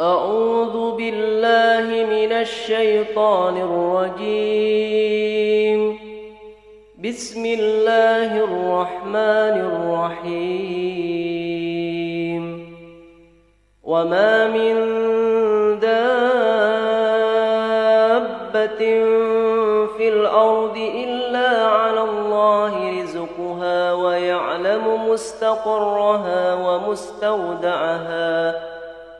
أعوذ بالله من الشيطان الرجيم. بسم الله الرحمن الرحيم. وما من دابة في الأرض إلا على الله رزقها ويعلم مستقرها ومستودعها.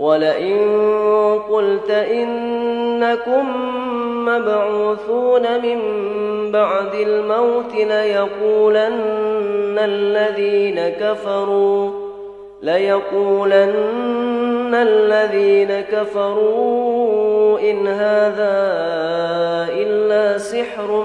ولئن قلت إنكم مبعوثون من بعد الموت ليقولن الذين كفروا ليقولن الذين كفروا إن هذا إلا سحر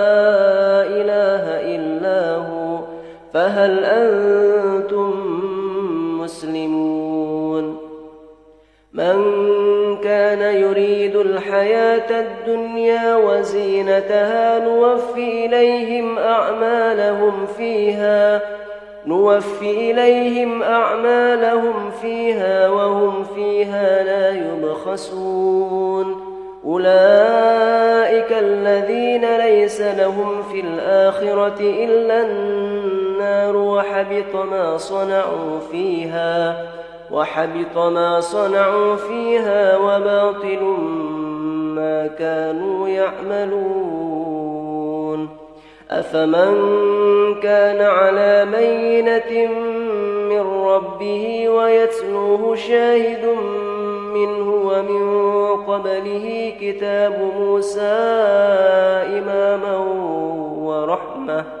فهل أنتم مسلمون؟ من كان يريد الحياة الدنيا وزينتها نوفي إليهم أعمالهم فيها نوفي إليهم أعمالهم فيها وهم فيها لا يبخسون. أولئك الذين ليس لهم في الآخرة إلا النار. وحبط ما صنعوا فيها وحبط ما صنعوا فيها وباطل ما كانوا يعملون. أفمن كان على بينة من ربه ويتلوه شاهد منه ومن قبله كتاب موسى إماما ورحمة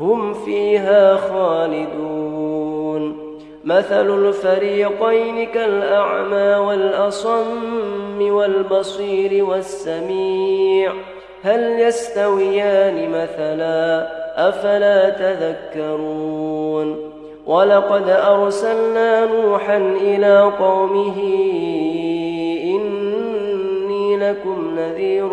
هم فيها خالدون. مثل الفريقين كالأعمى والأصم والبصير والسميع. هل يستويان مثلا؟ أفلا تذكرون. ولقد أرسلنا نوحا إلى قومه إني لكم نذير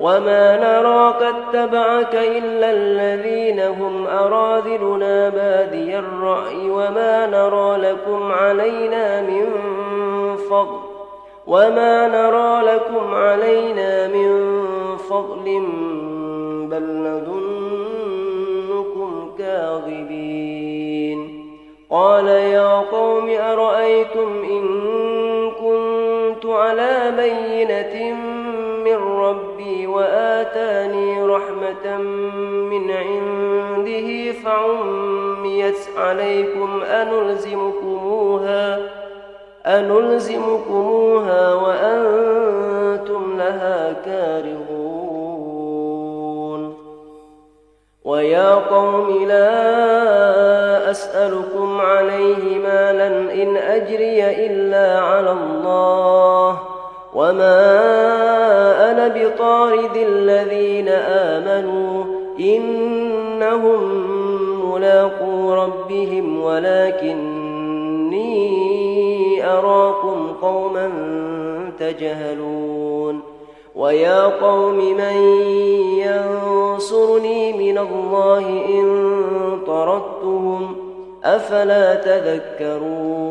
وما نراك اتبعك إلا الذين هم أراذلنا بادي الرأي وما نرى لكم علينا من فضل وما نرى لكم علينا من فضل بل نظنكم كاذبين قال يا قوم أرأيتم إن كنت على بينة ربي وآتاني رحمة من عنده فعميت عليكم أنلزمكموها أنلزمكموها وأنتم لها كارهون. ويا قوم لا أسألكم عليه مالا إن أجري إلا على الله. وما أنا بطارد الذين آمنوا إنهم ملاقو ربهم ولكني أراكم قوما تجهلون ويا قوم من ينصرني من الله إن طردتهم أفلا تذكرون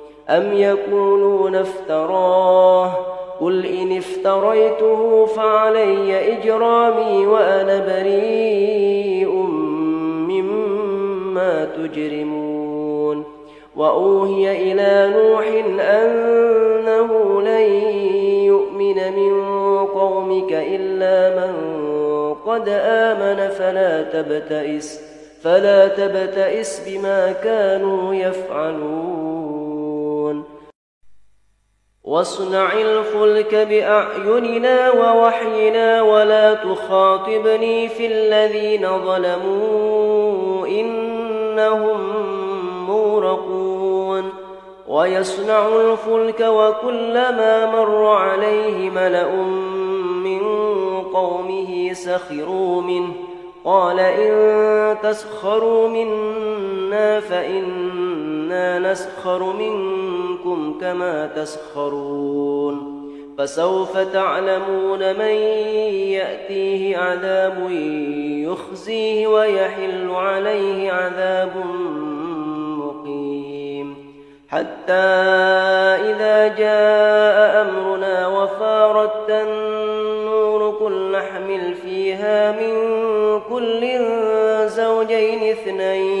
أم يقولون افتراه؟ قل إن افتريته فعلي إجرامي وأنا بريء مما تجرمون. وأوهي إلى نوح أنه لن يؤمن من قومك إلا من قد آمن فلا تبتئس فلا تبتئس بما كانوا يفعلون. واصنع الفلك بأعيننا ووحينا ولا تخاطبني في الذين ظلموا إنهم مورقون. ويصنع الفلك وكلما مر عليه ملأ من قومه سخروا منه. قال إن تسخروا منا فإنا نسخر منكم. كما تسخرون فسوف تعلمون من يأتيه عذاب يخزيه ويحل عليه عذاب مقيم حتى إذا جاء أمرنا وفارت النور قل نحمل فيها من كل زوجين اثنين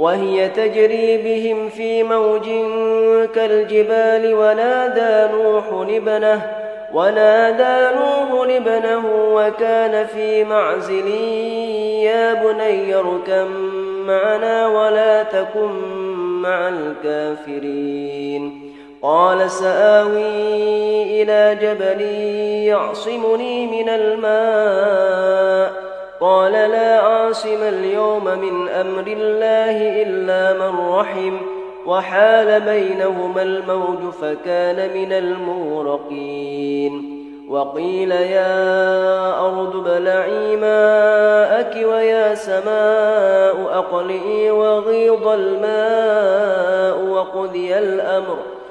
وهي تجري بهم في موج كالجبال ونادى نوح ابنه ونادى نوح ابنه وكان في معزل يا بني اركب معنا ولا تكن مع الكافرين. قال سآوي إلى جبل يعصمني من الماء قال لا عاصم اليوم من أمر الله إلا من رحم وحال بينهما الموج فكان من المورقين وقيل يا أرض بلعي ماءك ويا سماء أقلئي وغيض الماء وقضي الأمر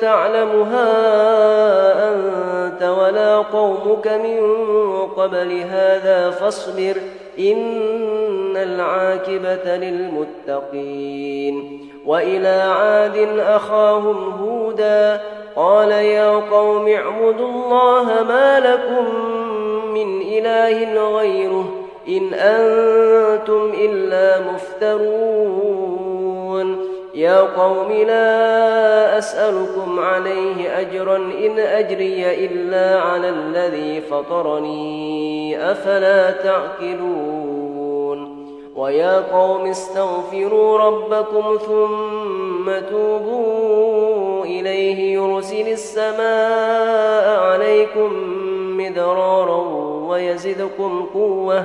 تعلمها أنت ولا قومك من قبل هذا فاصبر إن العاقبة للمتقين وإلى عاد أخاهم هودا قال يا قوم اعبدوا الله ما لكم من إله غيره إن أنتم إلا مفترون يا قوم لا أسألكم عليه أجرا إن أجري إلا على الذي فطرني. أفلا تعقلون؟ ويا قوم استغفروا ربكم ثم توبوا إليه. يرسل السماء عليكم مدرارا ويزدكم قوة.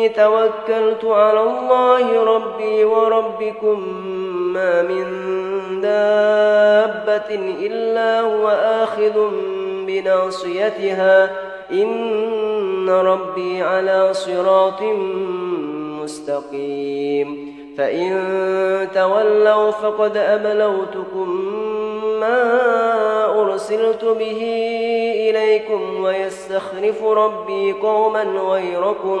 إني توكلت على الله ربي وربكم ما من دابة إلا هو آخذ بناصيتها. إن ربي على صراط مستقيم. فإن تولوا فقد أبلوتكم ما أرسلت به إليكم ويستخلف ربي قوما غيركم.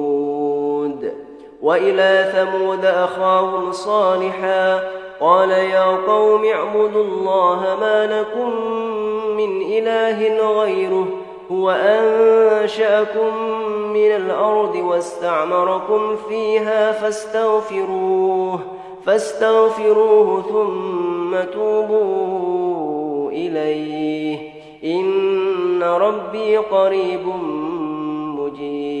وإلى ثمود أخاهم صالحا قال يا قوم اعبدوا الله ما لكم من إله غيره هو أنشأكم من الأرض واستعمركم فيها فاستغفروه فاستغفروه ثم توبوا إليه إن ربي قريب مجيب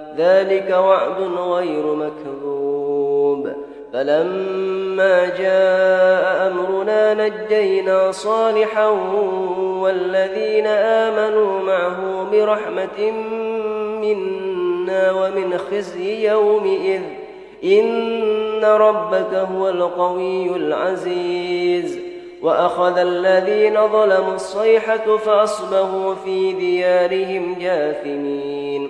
ذلك وعد غير مكذوب. فلما جاء أمرنا نجينا صالحا والذين آمنوا معه برحمة منا ومن خزي يومئذ. إن ربك هو القوي العزيز. وأخذ الذين ظلموا الصيحة فأصبحوا في ديارهم جاثمين.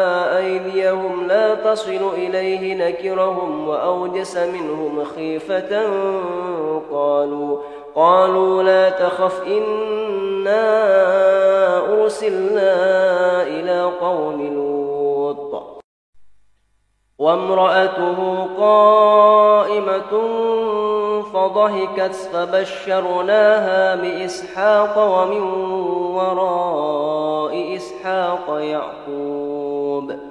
أيديهم لا تصل إليه نكرهم وأوجس منهم خيفة قالوا قالوا لا تخف إنا أرسلنا إلى قوم لوط. وامرأته قائمة فضحكت فبشرناها بإسحاق ومن وراء إسحاق يعقوب.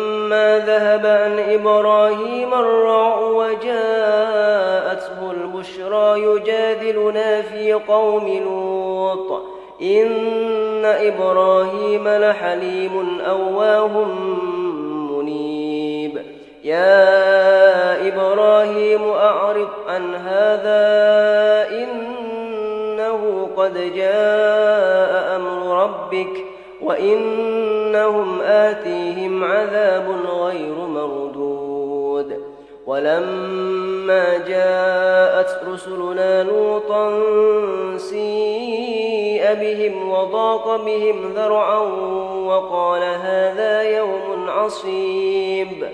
ذهب عن إبراهيم الرع وجاءته البشرى يجادلنا في قوم لوط إن إبراهيم لحليم أواه منيب يا إبراهيم أعرض عن هذا إنه قد جاء أمر ربك وإنهم آتيهم عذاب غير مردود ولما جاءت رسلنا لوطا سيء بهم وضاق بهم ذرعا وقال هذا يوم عصيب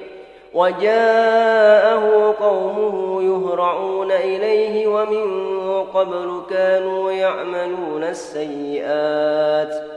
وجاءه قومه يهرعون إليه ومن قبل كانوا يعملون السيئات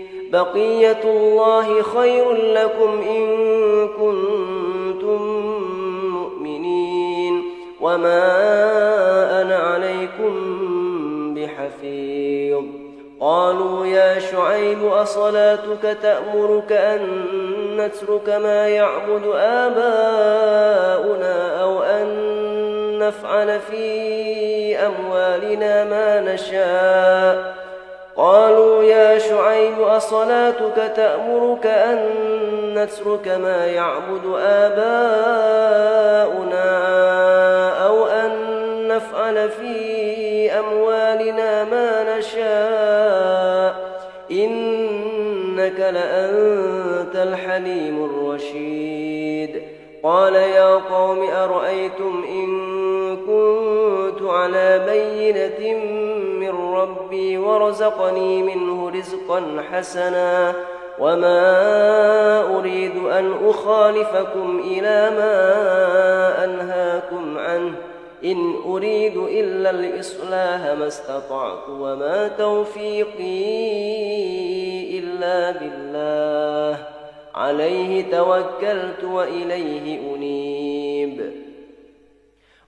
بقية الله خير لكم إن كنتم مؤمنين وما أنا عليكم بحفيظ. قالوا يا شعيب أصلاتك تأمرك أن نترك ما يعبد آباؤنا أو أن نفعل في أموالنا ما نشاء؟ يا شعيب أصلاتك تأمرك أن نترك ما يعبد آباؤنا أو أن نفعل في أموالنا ما نشاء. إنك لأنت الحليم الرشيد. قال يا قوم أرأيتم إن على بينة من ربي ورزقني منه رزقا حسنا وما أريد أن أخالفكم إلى ما أنهاكم عنه. إن أريد إلا الإصلاح ما استطعت وما توفيقي إلا بالله. عليه توكلت وإليه أنيب.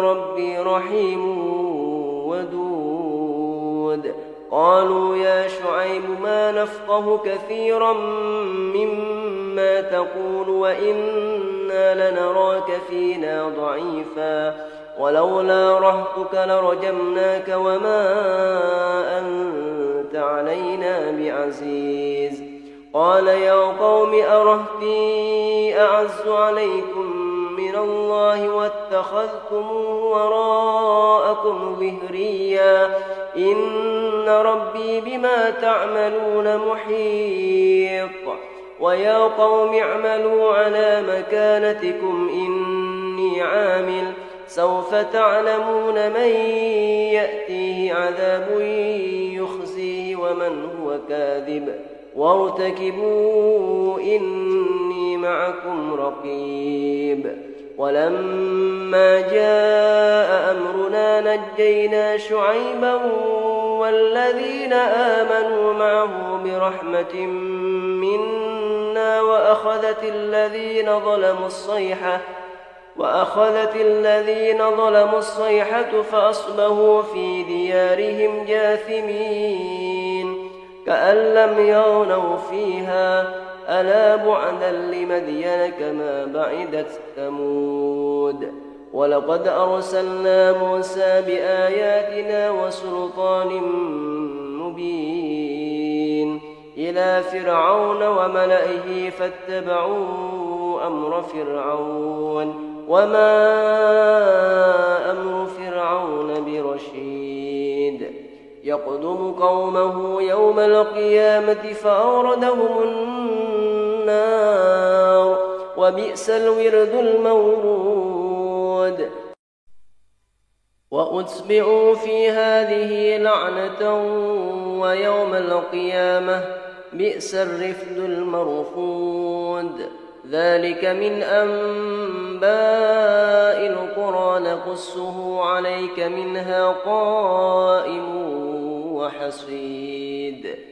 ربي رحيم ودود. قالوا يا شعيب ما نفقه كثيرا مما تقول وإنا لنراك فينا ضعيفا. ولولا رهتك لرجمناك وما أنت علينا بعزيز. قال يا قوم أرهتي أعز عليكم من الله واتخذتم وراءكم ظهريا إن ربي بما تعملون محيط. ويا قوم اعملوا على مكانتكم إني عامل. سوف تعلمون من يأتيه عذاب يخزيه ومن هو كاذب. وارتكبوا إني معكم رقيب. ولما جاء أمرنا نجينا شعيبا والذين آمنوا معه برحمة منا وأخذت الذين ظلموا الصيحة وأخذت الذين ظلموا الصيحة فأصبحوا في ديارهم جاثمين كأن لم يغنوا فيها ألا بعدا لمدين كما بعدت ثمود ولقد أرسلنا موسى بآياتنا وسلطان مبين إلى فرعون وملئه فاتبعوا أمر فرعون وما أمر فرعون برشيد يقدم قومه يوم القيامة فأوردهم وبئس الورد المورود. وأتبعوا في هذه لعنة ويوم القيامة بئس الرفد المرفود. ذلك من أنباء القرى نقصه عليك منها قائم وحصيد.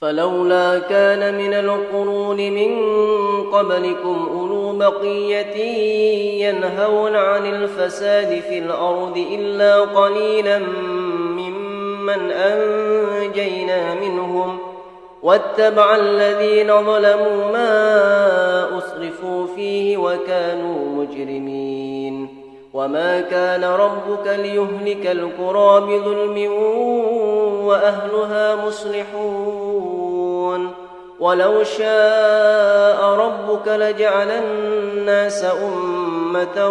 فلولا كان من القرون من قبلكم أولو بقية ينهون عن الفساد في الأرض إلا قليلا ممن أنجينا منهم واتبع الذين ظلموا ما أسرفوا فيه وكانوا مجرمين وما كان ربك ليهلك القرى بظلم وأهلها مصلحون ولو شاء ربك لجعل الناس أمة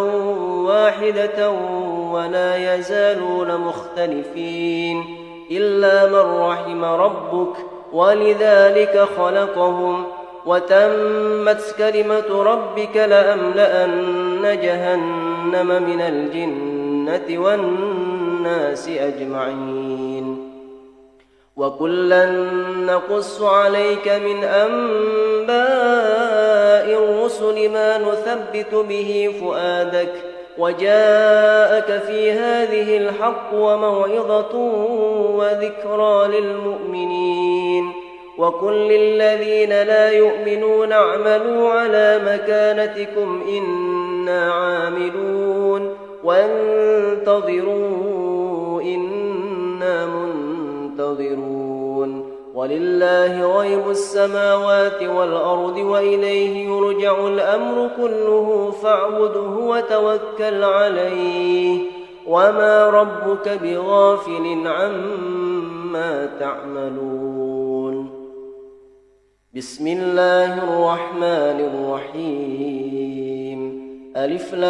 واحدة ولا يزالون مختلفين إلا من رحم ربك ولذلك خلقهم وتمت كلمة ربك لأملأن جهنم من الجنة والناس أجمعين وكلا نقص عليك من أنباء الرسل ما نثبت به فؤادك وجاءك في هذه الحق وموعظة وذكرى للمؤمنين وقل للذين لا يؤمنون اعملوا على مكانتكم إنا عاملون وانتظروا إنا منتظرون ولله غيب السماوات والأرض وإليه يرجع الأمر كله فاعبده وتوكل عليه. وما ربك بغافل عما تعملون. بسم الله الرحمن الرحيم. ألف لام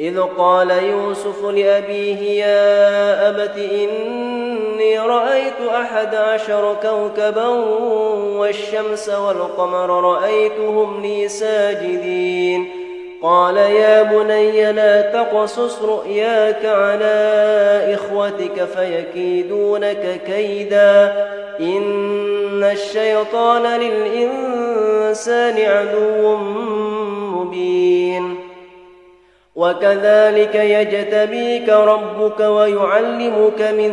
إذ قال يوسف لأبيه يا أبت إني رأيت أحد عشر كوكبا والشمس والقمر رأيتهم لي ساجدين. قال يا بني لا تقصص رؤياك على إخوتك فيكيدونك كيدا. إن الشيطان للإنسان عدو مبين. وكذلك يجتبيك ربك ويعلمك من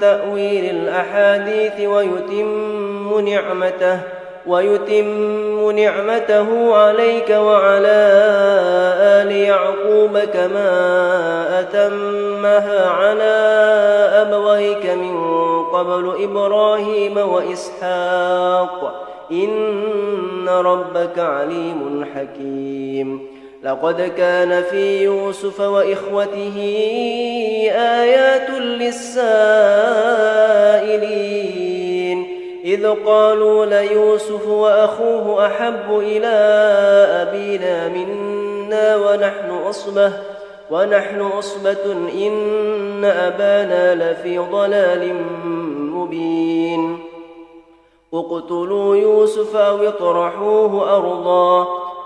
تأويل الأحاديث ويتم نعمته ويتم نعمته عليك وعلى آل يعقوب كما أتمها على أبويك من قبل إبراهيم وإسحاق. إن ربك عليم حكيم. لقد كان في يوسف وإخوته آيات للسائلين. إذ قالوا ليوسف وأخوه أحب إلى أبينا منا ونحن أصبة ونحن أصبة إن أبانا لفي ضلال مبين. اقتلوا يوسف أو اطرحوه أرضا.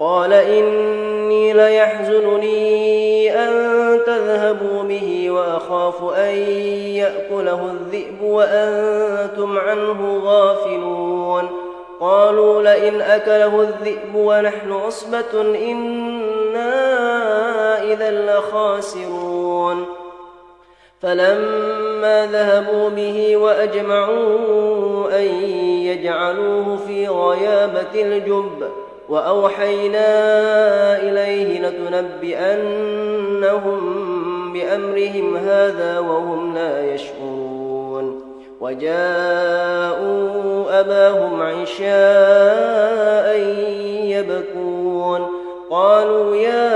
قال إني ليحزنني أن تذهبوا به وأخاف أن يأكله الذئب وأنتم عنه غافلون. قالوا لئن أكله الذئب ونحن عصبة إنا إذا لخاسرون. فلما ذهبوا به وأجمعوا أن يجعلوه في غيابة الجب وأوحينا إليه لتنبئنهم بأمرهم هذا وهم لا يشعرون. وجاءوا أباهم عشاء يبكون. قالوا يا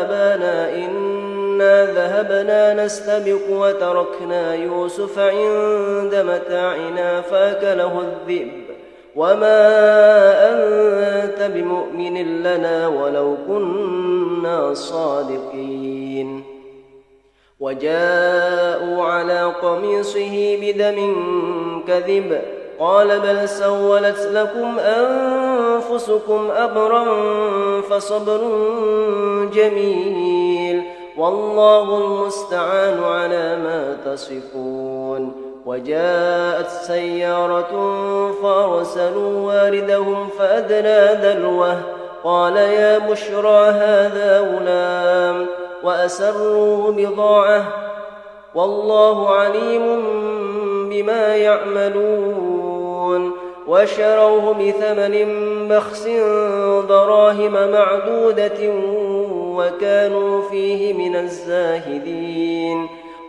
أبانا إنا ذهبنا نستبق وتركنا يوسف عند متاعنا فأكله الذئب. وما أنت بمؤمن لنا ولو كنا صادقين وجاءوا على قميصه بدم كذب قال بل سولت لكم أنفسكم أمرا فصبر جميل والله المستعان على ما تصفون وجاءت سيارة فأرسلوا واردهم فأدنى دلوه قال يا بشرى هذا غلام وأسروا بضاعة. والله عليم بما يعملون. وشروه بثمن بخس دراهم معدودة وكانوا فيه من الزاهدين.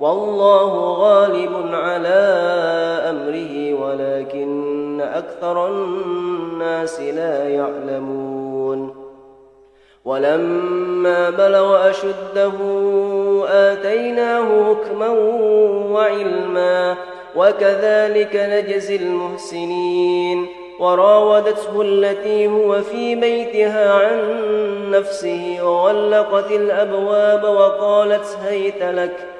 والله غالب على أمره ولكن أكثر الناس لا يعلمون. ولما بلغ أشده آتيناه حكما وعلما وكذلك نجزي المحسنين. وراودته التي هو في بيتها عن نفسه وغلقت الأبواب وقالت هيت لك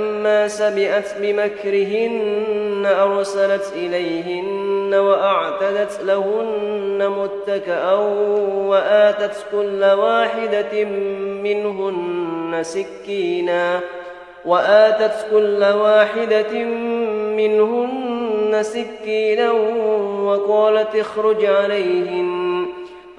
سبئت بمكرهن أرسلت إليهن وأعتدت لهن متكأ وآتت كل واحدة منهن سكينا وآتت كل واحدة منهن سكينا وقالت اخرج عليهن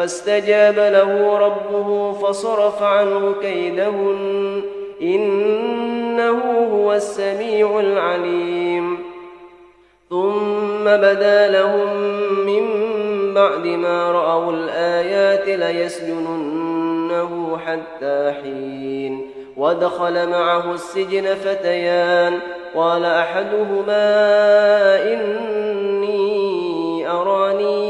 فاستجاب له ربه فصرف عنه كيدهن. إنه هو السميع العليم. ثم بدا لهم من بعد ما رأوا الآيات ليسجننه حتى حين. ودخل معه السجن فتيان. قال أحدهما إني أراني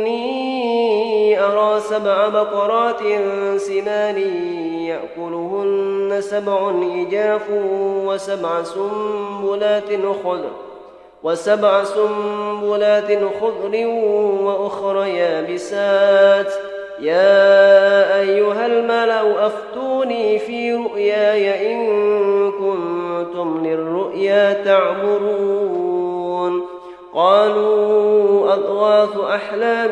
أرى سبع بقرات سمان يأكلهن سبع إجاف وسبع سنبلات خضر وسبع سنبلات خضر وأخر يابسات. يا أيها الملأ أفتوني في رؤياي إن كنتم للرؤيا تعبرون قالوا أضغاث أحلام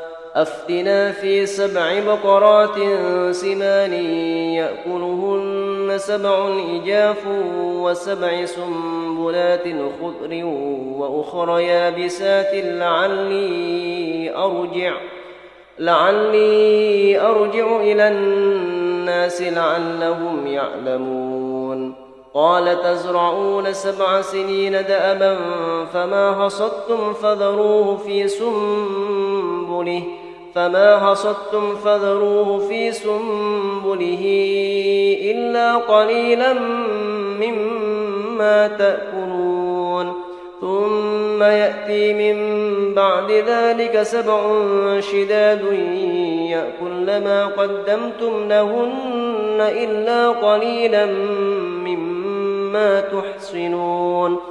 أفتنا في سبع بقرات سمان يأكلهن سبع إجاف وسبع سنبلات خضر وأخر يابسات لعلي أرجع لعلي أرجع إلى الناس لعلهم يعلمون. قال تزرعون سبع سنين دأبا فما حصدتم فذروه في سنبله فما حصدتم فذروه في سنبله إلا قليلا مما تأكلون. ثم يأتي من بعد ذلك سبع شداد يأكل ما قدمتم لهن إلا قليلا مما تحصنون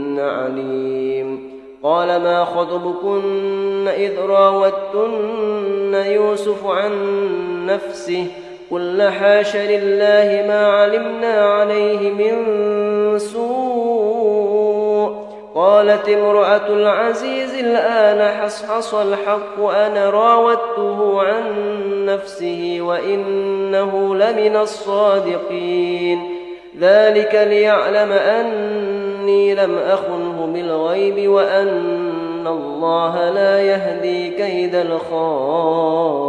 عليم. قال ما خطبكن إذ راوتن يوسف عن نفسه؟ قل حاش لله ما علمنا عليه من سوء. قالت امرأة العزيز الآن حصحص الحق أنا راودته عن نفسه وإنه لمن الصادقين. ذلك ليعلم أني لم أخنه بالغيب وأن الله لا يهدي كيد الخائنين.